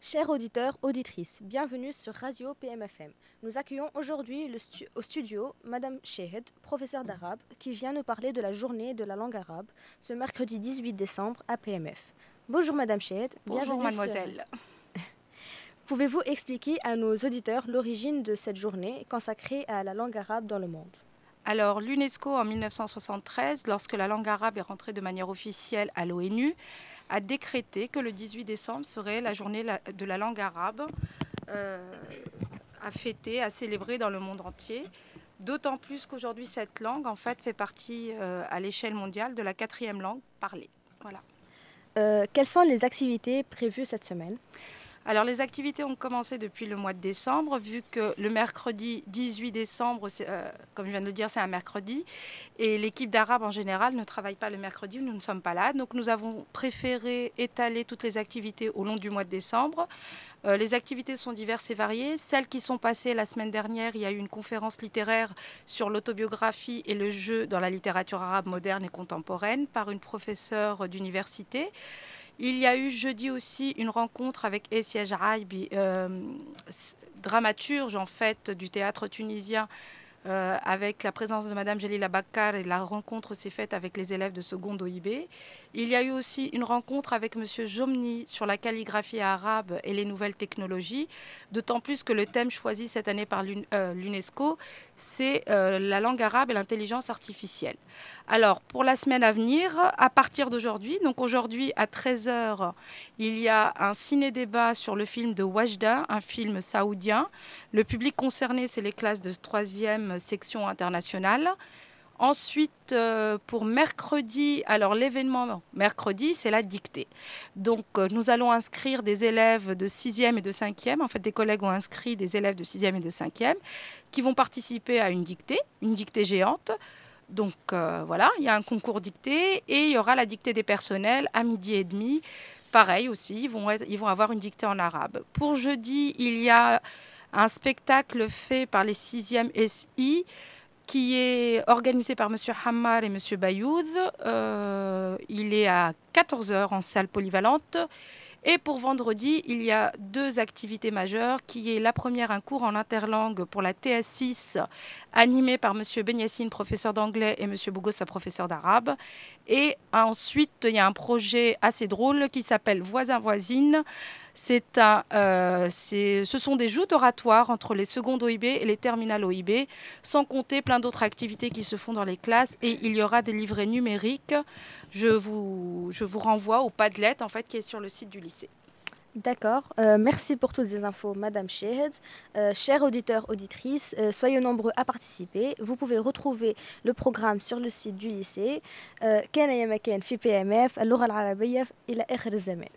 Chers auditeurs, auditrices, bienvenue sur Radio PMFM. Nous accueillons aujourd'hui au studio Madame Shehed, professeure d'arabe, qui vient nous parler de la journée de la langue arabe ce mercredi 18 décembre à PMF. Bonjour Madame Shehed. Bonjour mademoiselle. Pouvez-vous expliquer à nos auditeurs l'origine de cette journée consacrée à la langue arabe dans le monde? Alors, l'UNESCO, en 1973, lorsque la langue arabe est rentrée de manière officielle à l'ONU, a décrété que le 18 décembre serait la journée de la langue arabe euh, à fêter, à célébrer dans le monde entier. D'autant plus qu'aujourd'hui, cette langue, en fait, fait partie euh, à l'échelle mondiale de la quatrième langue parlée. Voilà. Euh, quelles sont les activités prévues cette semaine? Alors les activités ont commencé depuis le mois de décembre, vu que le mercredi 18 décembre, euh, comme je viens de le dire, c'est un mercredi, et l'équipe d'Arabe en général ne travaille pas le mercredi, nous ne sommes pas là. Donc nous avons préféré étaler toutes les activités au long du mois de décembre. Euh, les activités sont diverses et variées. Celles qui sont passées la semaine dernière, il y a eu une conférence littéraire sur l'autobiographie et le jeu dans la littérature arabe moderne et contemporaine par une professeure d'université. Il y a eu jeudi aussi une rencontre avec Essia Jaraibi, euh, dramaturge en fait du théâtre tunisien euh, avec la présence de Madame Jalila Bakar et la rencontre s'est faite avec les élèves de seconde OIB. Il y a eu aussi une rencontre avec Monsieur Jomni sur la calligraphie arabe et les nouvelles technologies, d'autant plus que le thème choisi cette année par euh, l'UNESCO, c'est euh, la langue arabe et l'intelligence artificielle. Alors, pour la semaine à venir, à partir d'aujourd'hui, donc aujourd'hui à 13h, il y a un ciné-débat sur le film de Wajda, un film saoudien. Le public concerné, c'est les classes de 3e section internationale. Ensuite, euh, pour mercredi, alors l'événement mercredi, c'est la dictée. Donc, euh, nous allons inscrire des élèves de 6e et de 5e. En fait, des collègues ont inscrit des élèves de 6e et de 5e qui vont participer à une dictée, une dictée géante. Donc, euh, voilà, il y a un concours dictée et il y aura la dictée des personnels à midi et demi. Pareil aussi, ils vont, ils vont avoir une dictée en arabe. Pour jeudi, il y a un spectacle fait par les 6e SI qui est organisé par M. Hammar et M. Bayoud. Euh, il est à 14h en salle polyvalente. Et pour vendredi, il y a deux activités majeures, qui est la première, un cours en interlangue pour la TS6, animé par M. Benyassine, professeur d'anglais, et M. Bougossa, professeur d'arabe. Et ensuite, il y a un projet assez drôle qui s'appelle Voisin-voisine. C'est un, euh, ce sont des joutes oratoires entre les secondes OIB et les terminales OIB, sans compter plein d'autres activités qui se font dans les classes. Et il y aura des livrets numériques je vous, je vous renvoie au Padlet en fait, qui est sur le site du lycée. D'accord. Euh, merci pour toutes ces infos, Madame Shehed. Euh, chers auditeurs, auditrices, euh, soyez nombreux à participer. Vous pouvez retrouver le programme sur le site du lycée. كان يا مكان في بي ام اف اللغه العربيه الى اخر الزمان